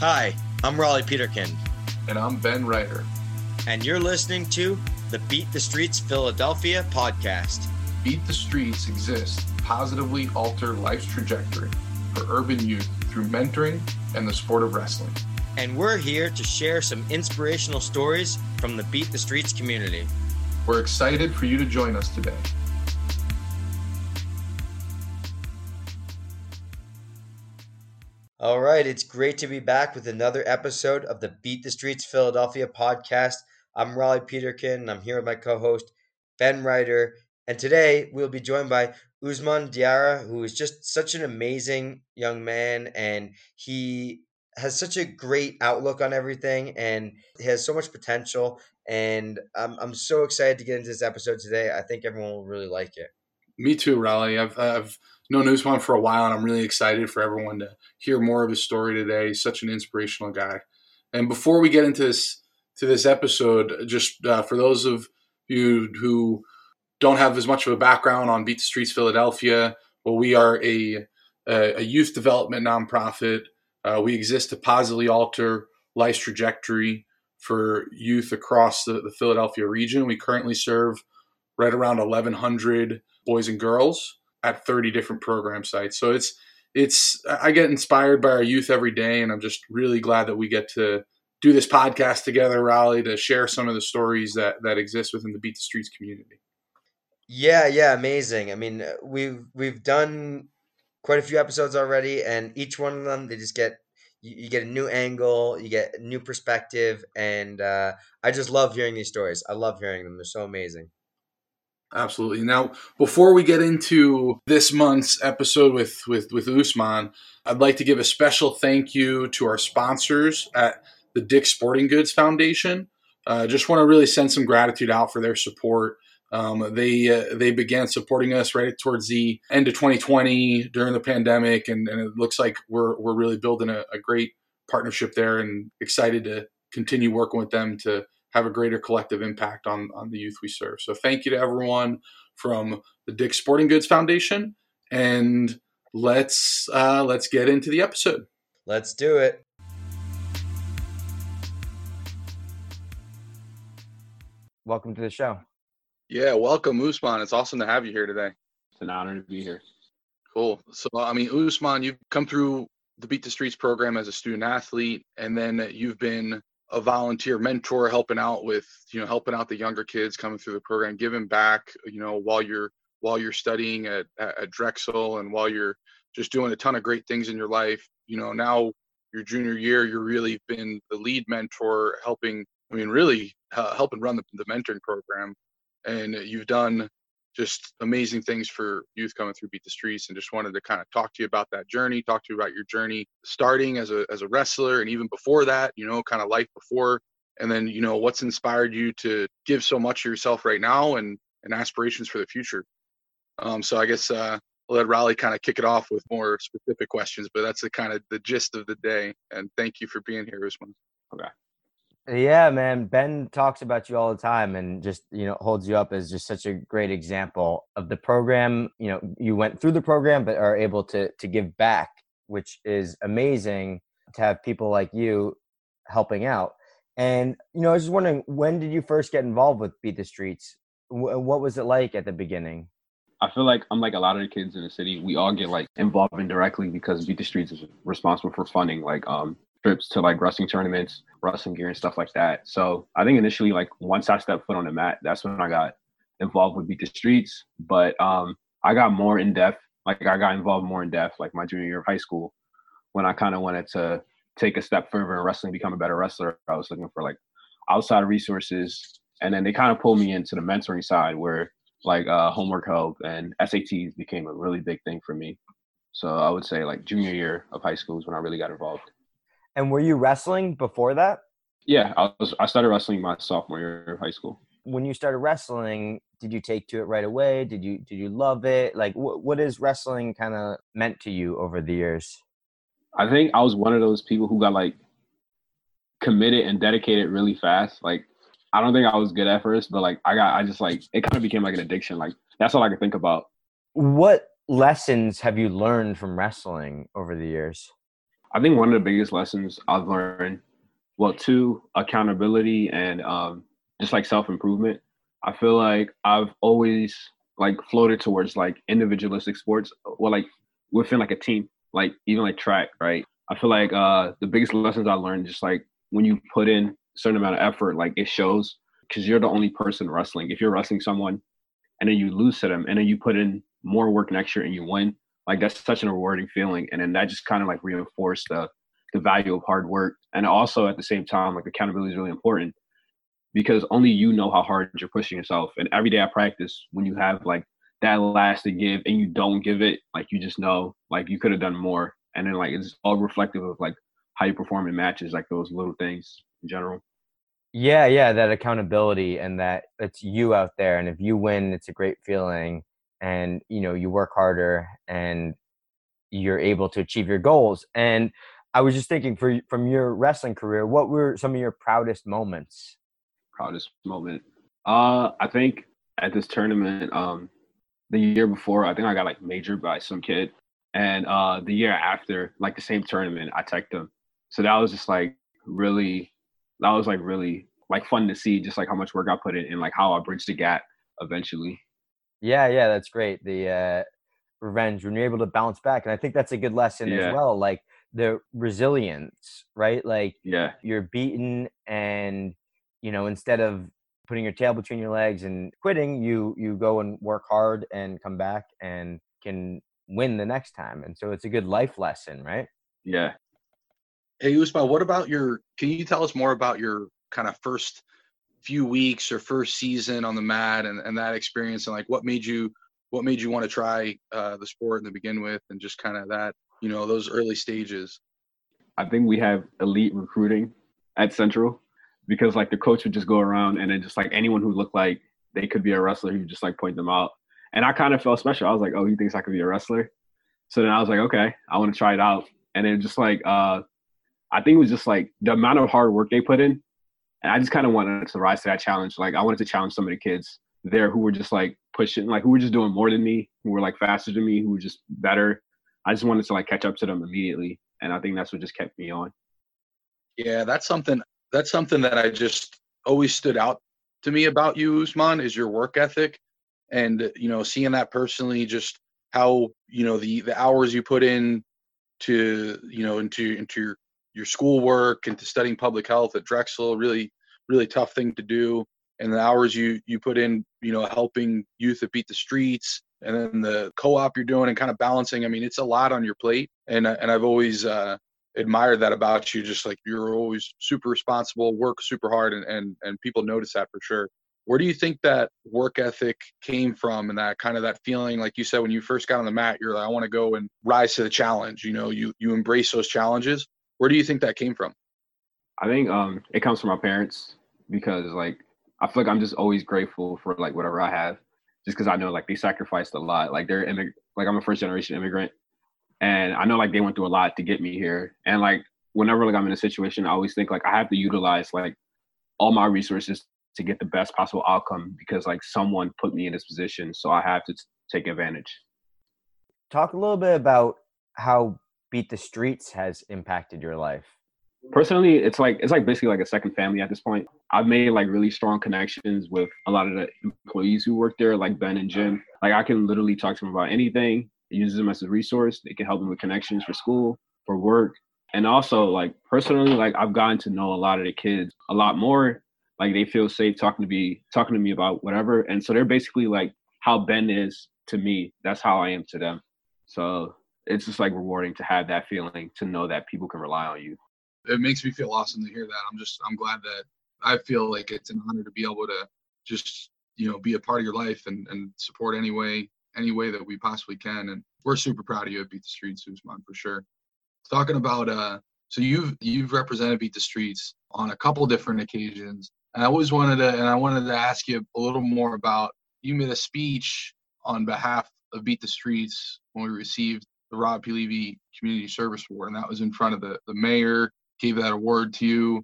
Hi, I'm Raleigh Peterkin. And I'm Ben Ryder. And you're listening to the Beat the Streets Philadelphia podcast. Beat the Streets exists to positively alter life's trajectory for urban youth through mentoring and the sport of wrestling. And we're here to share some inspirational stories from the Beat the Streets community. We're excited for you to join us today. All right, it's great to be back with another episode of the Beat the Streets Philadelphia podcast. I'm Raleigh Peterkin, and I'm here with my co host, Ben Ryder. And today we'll be joined by Usman Diarra, who is just such an amazing young man. And he has such a great outlook on everything and he has so much potential. And I'm, I'm so excited to get into this episode today. I think everyone will really like it. Me too, Raleigh. I've, I've known Usman for a while, and I'm really excited for everyone to hear more of his story today. He's such an inspirational guy. And before we get into this to this episode, just uh, for those of you who don't have as much of a background on Beat the Streets Philadelphia, well, we are a a, youth development nonprofit. Uh, we exist to positively alter life's trajectory for youth across the, the Philadelphia region. We currently serve right around 1,100 boys and girls at 30 different program sites. So it's it's I get inspired by our youth every day, and I'm just really glad that we get to do this podcast together, Raleigh, to share some of the stories that that exist within the Beat the Streets community. Yeah, yeah, amazing. I mean, uh, we've we've done quite a few episodes already, and each one of them they just get you, you get a new angle, you get new perspective, and uh, I just love hearing these stories. I love hearing them; they're so amazing. Absolutely. Now, before we get into this month's episode with with with Usman, I'd like to give a special thank you to our sponsors at the Dick Sporting Goods Foundation. Uh, just want to really send some gratitude out for their support. Um, they uh, they began supporting us right towards the end of 2020 during the pandemic, and, and it looks like we're we're really building a, a great partnership there, and excited to continue working with them to have a greater collective impact on on the youth we serve. So thank you to everyone from the Dick Sporting Goods Foundation, and let's uh, let's get into the episode. Let's do it. Welcome to the show. Yeah, welcome, Usman. It's awesome to have you here today. It's an honor to be here. Cool. So, I mean, Usman, you've come through the Beat the Streets program as a student athlete, and then you've been a volunteer mentor helping out with you know helping out the younger kids coming through the program giving back you know while you're while you're studying at, at drexel and while you're just doing a ton of great things in your life. You know now your junior year you're really been the lead mentor helping i mean really uh, helping run the, the mentoring program. And you've done just amazing things for youth coming through beat the streets and just wanted to kind of talk to you about that journey talk to you about your journey starting as a as a wrestler and even before that you know kind of life before and then you know what's inspired you to give so much of yourself right now and and aspirations for the future um so i guess uh I'll let Raleigh kind of kick it off with more specific questions, but that's the kind of the gist of the day. And thank you for being here, Usman. Okay. Yeah, man. Ben talks about you all the time and just, you know, holds you up as just such a great example of the program. You know, you went through the program but are able to to give back, which is amazing to have people like you helping out. And, you know, I was just wondering, when did you first get involved with Beat the Streets? What was it like at the beginning? I feel like I'm like a lot of the kids in the city, we all get like involved indirectly because Beat the Streets is responsible for funding like um trips to like wrestling tournaments, wrestling gear and stuff like that. So I think initially, like once I stepped foot on the mat, that's when I got involved with Beat the Streets. But um, I got more in depth. Like I got involved more in depth, like my junior year of high school, when I kind of wanted to take a step further in wrestling, become a better wrestler. I was looking for like outside resources, and then they kind of pulled me into the mentoring side, where like uh, homework help and SATs became a really big thing for me. So I would say like junior year of high school is when I really got involved. And were you wrestling before that? Yeah, I was. I started wrestling my sophomore year of high school. When you started wrestling, did you take to it right away? Did you did you love it? Like, wh- what is wrestling kind of meant to you over the years? I think I was one of those people who got like committed and dedicated really fast. Like, I don't think I was good at first, but like I got, I just like it kind of became like an addiction. Like that's all I could think about. What lessons have you learned from wrestling over the years? I think one of the biggest lessons I've learned, well, two, accountability and um, just like self improvement. I feel like I've always like floated towards like individualistic sports, well, like within like a team, like even like track, right? I feel like uh the biggest lessons I learned just like when you put in a certain amount of effort, like it shows because you're the only person wrestling. If you're wrestling someone and then you lose to them and then you put in more work next year and you win, like that's such an rewarding feeling. And then that just kind of like reinforced the the value of hard work. And also at the same time, like accountability is really important because only you know how hard you're pushing yourself. And every day I practice, when you have like that last to give and you don't give it, like you just know like you could have done more. And then like it's all reflective of like how you perform in matches, like those little things in general. Yeah, yeah, that accountability and that it's you out there. And if you win, it's a great feeling. And you know, you work harder and you're able to achieve your goals. And I was just thinking for from your wrestling career, what were some of your proudest moments? Proudest moment. Uh I think at this tournament, um the year before, I think I got like majored by some kid. And uh the year after, like the same tournament, I teched him. So that was just like really that was like really like fun to see just like how much work I put in and like how I bridged the gap eventually. Yeah, yeah, that's great. The uh revenge when you're able to bounce back. And I think that's a good lesson yeah. as well. Like the resilience, right? Like yeah, you're beaten and you know, instead of putting your tail between your legs and quitting, you you go and work hard and come back and can win the next time. And so it's a good life lesson, right? Yeah. Hey Usman, what about your can you tell us more about your kind of first few weeks or first season on the mat and, and that experience and like what made you what made you want to try uh, the sport to begin with and just kind of that you know those early stages? I think we have elite recruiting at central because like the coach would just go around and then just like anyone who looked like they could be a wrestler he would just like point them out. And i kind of felt special. I was like oh he thinks i could be a wrestler. So then i was like okay i want to try it out. And then just like uh i think it was just like the amount of hard work they put in and i just kind of wanted to rise to that challenge like i wanted to challenge some of the kids there who were just like pushing like who were just doing more than me who were like faster than me who were just better I just wanted to like catch up to them immediately, and I think that's what just kept me on. Yeah, that's something. That's something that I just always stood out to me about you, Usman, is your work ethic, and you know, seeing that personally, just how you know the the hours you put in to you know into into your your schoolwork into studying public health at Drexel, really really tough thing to do, and the hours you you put in, you know, helping youth that beat the streets, and then the co-op you're doing and kind of balancing. I mean, it's a lot on your plate, and uh, and I've always uh, admired that about you. Just like you're always super responsible, work super hard, and and and people notice that for sure. Where do you think that work ethic came from, and that kind of that feeling, like you said when you first got on the mat, you're like, I want to go and rise to the challenge. You know, you you embrace those challenges. Where do you think that came from? I think um, it comes from my parents because like I feel like I'm just always grateful for like whatever I have just because I know like they sacrificed a lot. Like they're immig- like I'm a first generation immigrant, and I know like they went through a lot to get me here. And like whenever like I'm in a situation, I always think like I have to utilize like all my resources to get the best possible outcome because like someone put me in this position, so I have to t- take advantage. Talk a little bit about how Beat the Streets has impacted your life? Personally it's like it's like basically like a second family at this point. I've made like really strong connections with a lot of the employees who work there like ben and jim. Like i can literally talk to them about anything use them as a resource. They can help me with connections for school for work. And also like personally like i've gotten to know a lot of the kids a lot more. Like they feel safe talking to me talking to me about whatever. And so they're basically like how ben is to me. That's how i am to them. So it's just like rewarding to have that feeling to know that people can rely on you it makes me feel awesome to hear that. I'm just I'm glad that I feel like it's an honor to be able to just you know be a part of your life and and support any way any way that we possibly can. And we're super proud of you at Beat the Streets, Usman, for sure. Talking about uh, so you've you've represented Beat the Streets on a couple different occasions, and I always wanted to and I wanted to ask you a little more about you made a speech on behalf of Beat the Streets when we received the Rob P. Levy Community Service Award, and that was in front of the the mayor gave that award to you.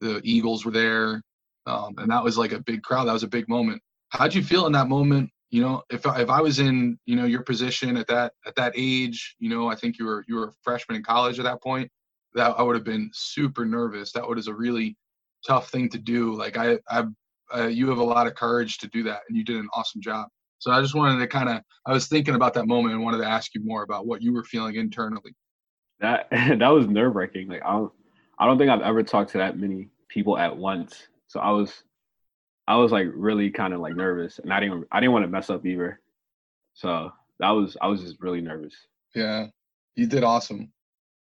The Eagles were there, um, and that was like a big crowd. That was a big moment. How'd you feel in that moment? You know, if if I was in you know your position at that at that age, you know, I think you were you were a freshman in college at that point. that I would have been super nervous. That was a really tough thing to do. Like I, I, uh, you have a lot of courage to do that, and you did an awesome job. So I just wanted to kind of, I was thinking about that moment and wanted to ask you more about what you were feeling internally. That that was nerve wracking. Like I don't, I don't think I've ever talked to that many people at once. So I was, I was like really kind of like nervous, and I didn't, I didn't want to mess up either. So that was, I was just really nervous. Yeah, you did awesome.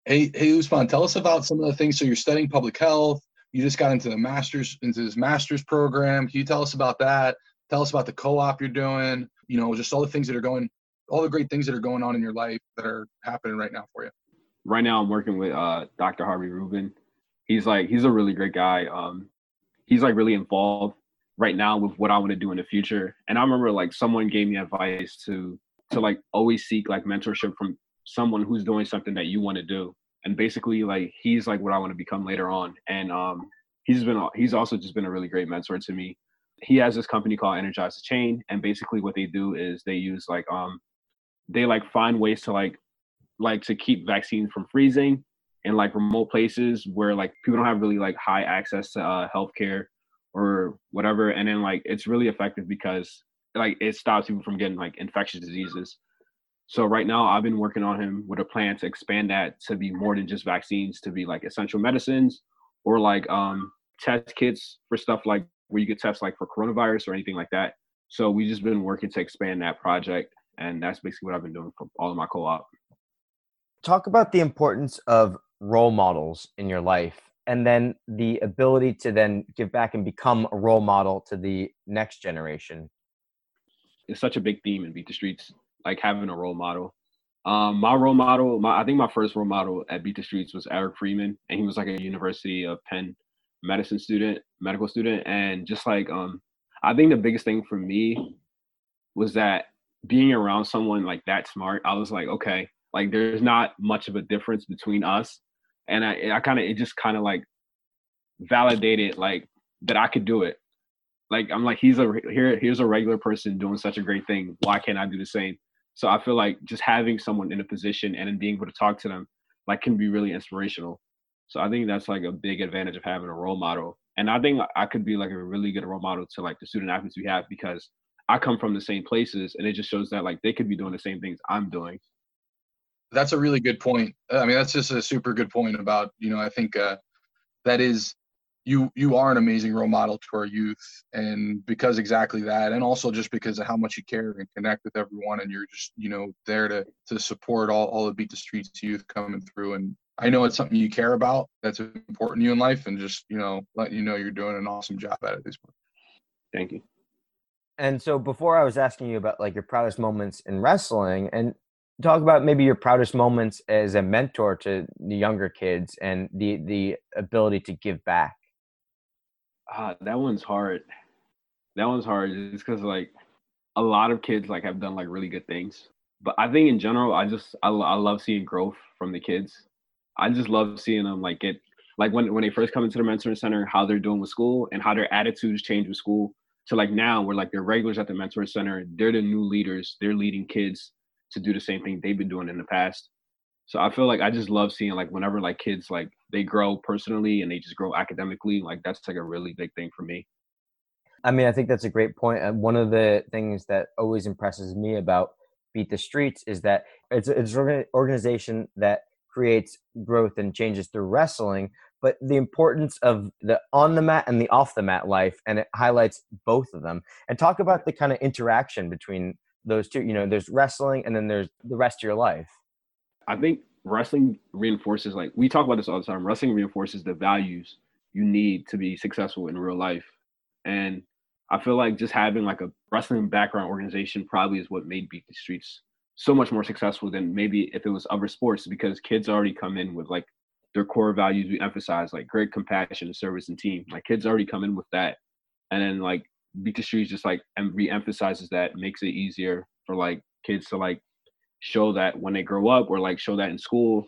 Hey, hey, Usman, tell us about some of the things. So you're studying public health. You just got into the master's, into this master's program. Can you tell us about that? Tell us about the co-op you're doing. You know, just all the things that are going, all the great things that are going on in your life that are happening right now for you. Right now, I'm working with uh, Dr. Harvey Rubin. He's like, he's a really great guy. Um, he's like really involved right now with what I want to do in the future. And I remember like someone gave me advice to to like always seek like mentorship from someone who's doing something that you want to do and basically like he's like what i want to become later on and um he's been he's also just been a really great mentor to me he has this company called energize the chain and basically what they do is they use like um they like find ways to like like to keep vaccines from freezing in like remote places where like people don't have really like high access to uh, healthcare or whatever. And then like it's really effective because like it stops people from getting like infectious diseases. So right now I've been working on him with a plan to expand that to be more than just vaccines, to be like essential medicines or like um test kits for stuff like where you could test like for coronavirus or anything like that. So we've just been working to expand that project and that's basically what I've been doing for all of my co-op. Talk about the importance of role models in your life and then the ability to then give back and become a role model to the next generation. It's such a big theme in Beat the Streets like having a role model. Um, my role model, my I think my first role model at Beat the Streets was Eric Freeman, and he was like a University of Penn medicine student, medical student, and just like um, I think the biggest thing for me was that being around someone like that smart, I was like, okay, like there's not much of a difference between us, and I I kind of it just kind of like validated like that I could do it. Like I'm like he's a here here's a regular person doing such a great thing. Why can't I do the same? So I feel like just having someone in a position and then being able to talk to them like can be really inspirational. So I think that's like a big advantage of having a role model. And I think I could be like a really good role model to like the student athletes we have because I come from the same places and it just shows that like they could be doing the same things I'm doing. That's a really good point. I mean, that's just a super good point about, you know, I think uh, that is you you are an amazing role model to our youth and because exactly that and also just because of how much you care and connect with everyone and you're just you know there to to support all, all the beat the streets youth coming through and i know it's something you care about that's important to you in life and just you know letting you know you're doing an awesome job at it this point thank you and so before i was asking you about like your proudest moments in wrestling and talk about maybe your proudest moments as a mentor to the younger kids and the the ability to give back uh, that one's hard. That one's hard It's because like a lot of kids like have done like really good things. But I think in general, I just I, I love seeing growth from the kids. I just love seeing them like get like when when they first come into the mentoring center, how they're doing with school and how their attitudes change with school. to like now we're like they're regulars at the mentoring center. They're the new leaders. They're leading kids to do the same thing they've been doing in the past. So I feel like I just love seeing like whenever like kids like they grow personally and they just grow academically, like that's like a really big thing for me. I mean, I think that's a great point. And one of the things that always impresses me about Beat the Streets is that it's, it's an organization that creates growth and changes through wrestling, but the importance of the on the mat and the off the mat life, and it highlights both of them. And talk about the kind of interaction between those two. You know, there's wrestling, and then there's the rest of your life. I think wrestling reinforces like we talk about this all the time. Wrestling reinforces the values you need to be successful in real life. And I feel like just having like a wrestling background organization probably is what made Beat the Streets so much more successful than maybe if it was other sports because kids already come in with like their core values we emphasize like great compassion and service and team like kids already come in with that and then like beat the streets just like and re-emphasizes that makes it easier for like kids to like show that when they grow up or like show that in school.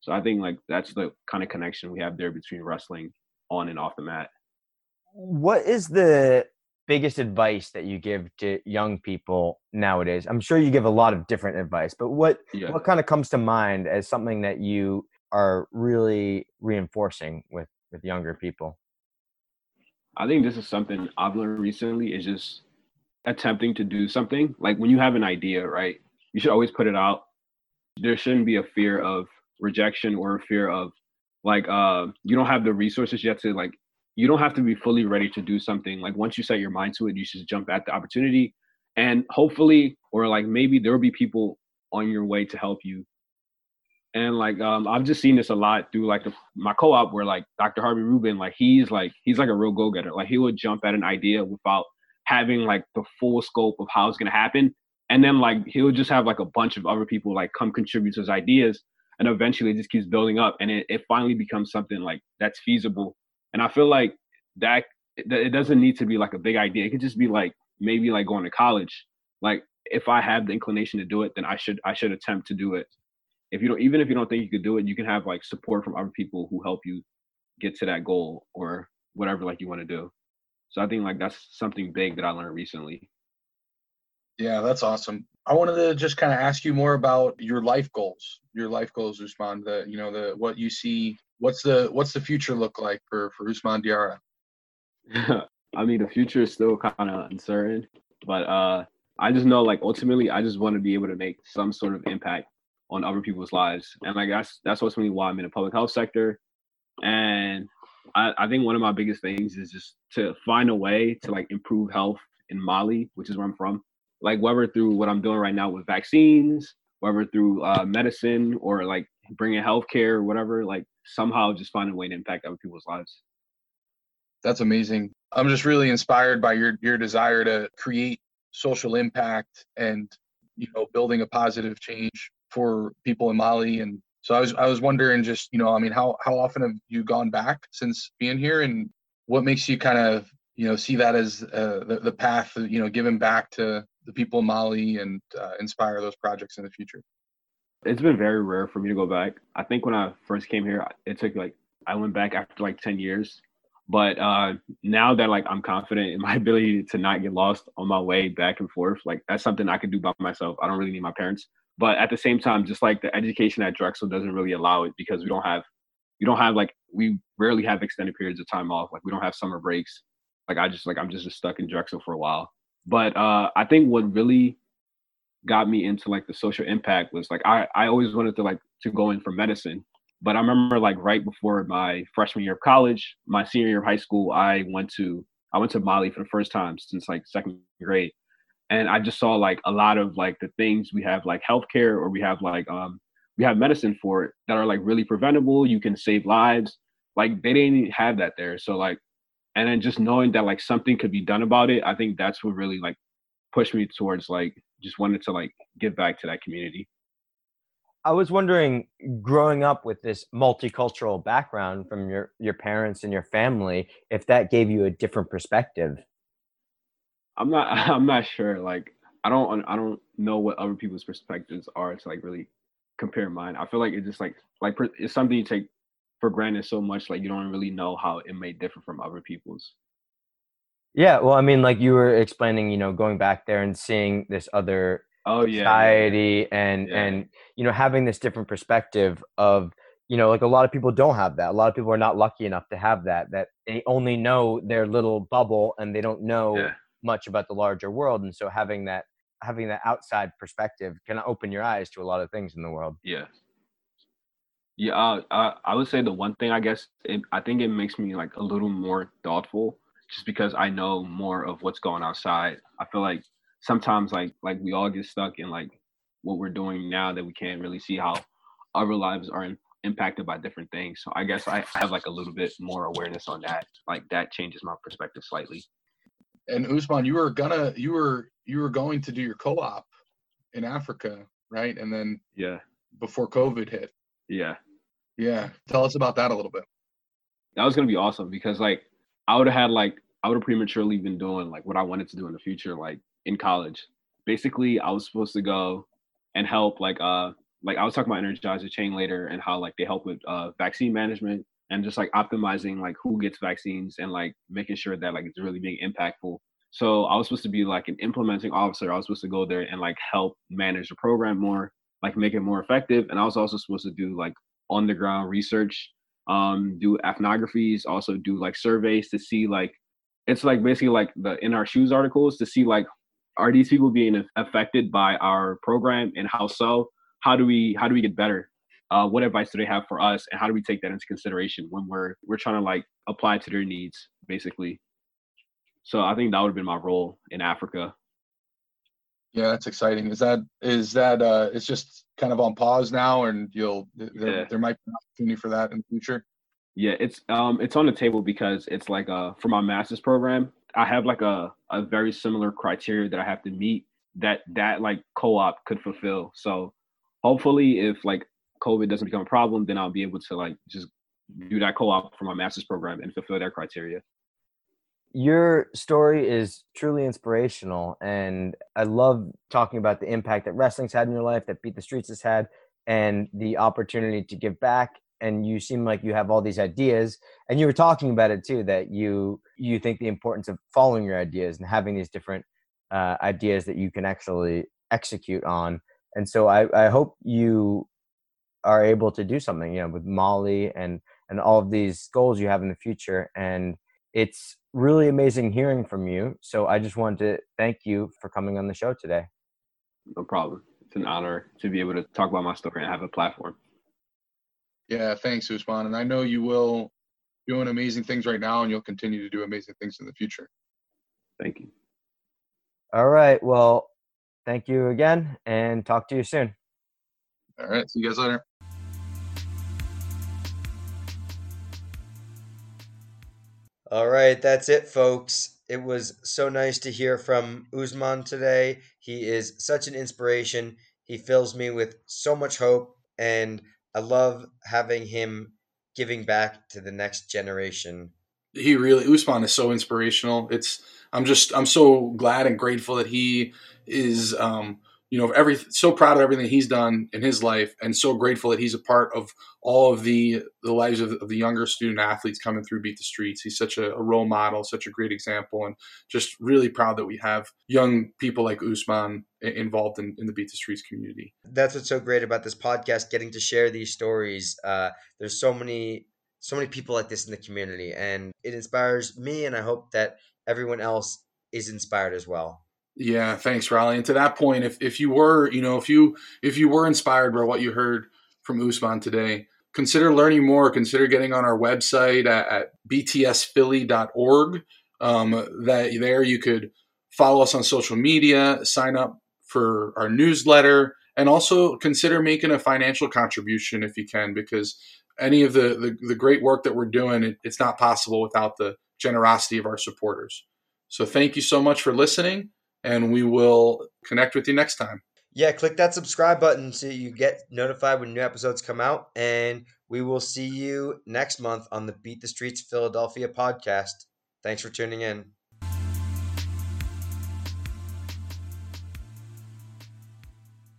So I think like that's the kind of connection we have there between wrestling on and off the mat. What is the biggest advice that you give to young people nowadays? I'm sure you give a lot of different advice, but what yeah. what kind of comes to mind as something that you are really reinforcing with with younger people? I think this is something I've learned recently is just attempting to do something. Like when you have an idea, right? You should always put it out. There shouldn't be a fear of rejection or a fear of like uh you don't have the resources yet to like you don't have to be fully ready to do something. Like once you set your mind to it, you should just jump at the opportunity and hopefully or like maybe there will be people on your way to help you and like um, I've just seen this a lot through like the, my co-op where like Dr. Harvey Rubin, like he's like he's like a real go-getter. Like he would jump at an idea without having like the full scope of how it's gonna happen, and then like he'll just have like a bunch of other people like come contribute to his ideas, and eventually it just keeps building up, and it, it finally becomes something like that's feasible. And I feel like that it doesn't need to be like a big idea. It could just be like maybe like going to college. Like if I have the inclination to do it, then I should I should attempt to do it. If you don't even if you don't think you could do it you can have like support from other people who help you get to that goal or whatever like you want to do. So i think like that's something big that i learned recently. Yeah that's awesome. I wanted to just kind of ask you more about your life goals. Your life goals usman the you know the what you see what's the what's the future look like for for usman diarra i mean the future is still kind of uncertain but uh i just know like ultimately i just want to be able to make some sort of impact on other people's lives. And like that's that's ultimately why I'm in the public health sector. And I, I think one of my biggest things is just to find a way to like improve health in Mali, which is where I'm from. Like whether through what I'm doing right now with vaccines, whether through uh, medicine or like bringing healthcare or whatever, like somehow just find a way to impact other people's lives. That's amazing. I'm just really inspired by your your desire to create social impact and you know building a positive change for people in Mali. And so I was I was wondering just, you know, I mean, how how often have you gone back since being here and what makes you kind of, you know, see that as uh, the, the path, you know, giving back to the people in Mali and uh, inspire those projects in the future? It's been very rare for me to go back. I think when I first came here, it took like I went back after like 10 years. But uh, now that like I'm confident in my ability to not get lost on my way back and forth, like that's something I can do by myself. I don't really need my parents. But at the same time, just like the education at Drexel doesn't really allow it because we don't have we don't have like we rarely have extended periods of time off. Like we don't have summer breaks. Like I just like I'm just stuck in Drexel for a while. But uh I think what really got me into like the social impact was like I, I always wanted to like to go in for medicine. But I remember like right before my freshman year of college, my senior year of high school, I went to I went to Mali for the first time since like second grade and I just saw like a lot of like the things we have like healthcare or we have like um we have medicine for it that are like really preventable. You can save lives. Like they didn't have that there. So like, and then just knowing that like something could be done about it, I think that's what really like pushed me towards like just wanted to like give back to that community. I was wondering, growing up with this multicultural background from your your parents and your family, if that gave you a different perspective. I'm not I'm not sure. Like I don't I don't know what other people's perspectives are to like really compare mine. I feel like it's just like like it's something you take for granted so much like you don't really know how it may differ from other people's. Yeah, well, I mean, like you were explaining, you know, going back there and seeing this other oh yeah society yeah. and yeah. and you know having this different perspective of you know like a lot of people don't have that. A lot of people are not lucky enough to have that that they only know their little bubble and they don't know yeah. much about the larger world. And so having that having that outside perspective can open your eyes to a lot of things in the world. Yeah yeah uh, I, I would say the one thing i guess it, i think it makes me like a little more thoughtful just because i know more of what's going outside i feel like sometimes like like we all get stuck in like what we're doing now that we can't really see how our lives are in, impacted by different things so i guess I, I have like a little bit more awareness on that like that changes my perspective slightly and Usman, you were gonna you were you were going to do your co-op in Africa, right? And then yeah, before COVID hit. Yeah. Yeah. Tell us about that a little bit. That was gonna be awesome because like I would have had like I would have prematurely been doing like what I wanted to do in the future, like in college. Basically, I was supposed to go and help like uh like I was talking about Energize the Chain later and how like they help with uh vaccine management and just like optimizing like who gets vaccines and like making sure that like it's really being impactful. So I was supposed to be like an implementing officer. I was supposed to go there and like help manage the program more, like make it more effective. And I was also supposed to do like on the ground research, um, do ethnographies, also do like surveys to see like it's like basically like the in our shoes articles to see like are these people being affected by our program and how so? How do we how do we get better? Uh, what advice do they have for us and how do we take that into consideration when we're we're trying to like apply to their needs basically so i think that would have been my role in africa yeah, that's exciting. Is that is that uh it's just kind of on pause now and you'll there, Yeah. there might be an opportunity for that in the future? Yeah, it's um it's on the table because it's like uh for my master's program, I have like a a very similar criteria that I have to meet that that like co-op could fulfill. So hopefully if like COVID doesn't become a problem, then I'll be able to like just do that co-op for my master's program and fulfill that criteria. Your story is truly inspirational and i love talking about the impact that wrestling's had in your life that beat the streets has had and the opportunity to give back and you seem like you have all these ideas and you were talking about it too that you you think the importance of following your ideas and having these different uh, ideas that you can actually execute on and so I, I hope you are able to do something you know with Mali and and all of these goals you have in the future and it's really amazing hearing from you. So I just wanted to thank you for coming on the show today. No problem. It's an honor to be able to talk about my story and have a platform. Yeah, thanks, Usman. And I know you will doing amazing things right now and you'll continue to do amazing things in the future. Thank you. All right. Well, thank you again and talk to you soon. All right. See you guys later. All right, that's it, folks. It was so nice to hear from Usman today. He is such an inspiration. He fills me with so much hope, and I love having him giving back to the next generation. he really Usman is so inspirational. It's I'm just I'm so glad and grateful that he is um you know every so proud of everything he's done in his life and so grateful that he's a part of all of the the lives of, of the younger student athletes coming through beat the streets he's such a, a role model such a great example and just really proud that we have young people like usman involved in, in the beat the streets community That's what's so great about this podcast, getting to share these stories. Uh, there's so many, so many people like this in the community, and it inspires me, and I hope that everyone else is inspired as well. Yeah, thanks, Riley. And to that point, if if you were, you know, if you if you were inspired by what you heard from Usman today, consider learning more. Consider getting on our website at, at btsphilly.org. Um, that there you could follow us on social media, sign up for our newsletter, and also consider making a financial contribution if you can, because any of the the, the great work that we're doing, it, it's not possible without the generosity of our supporters. So thank you so much for listening and we will connect with you next time. Yeah, click that subscribe button so you get notified when new episodes come out, and we will see you next month on the Beat the Streets Philadelphia podcast. Thanks for tuning in.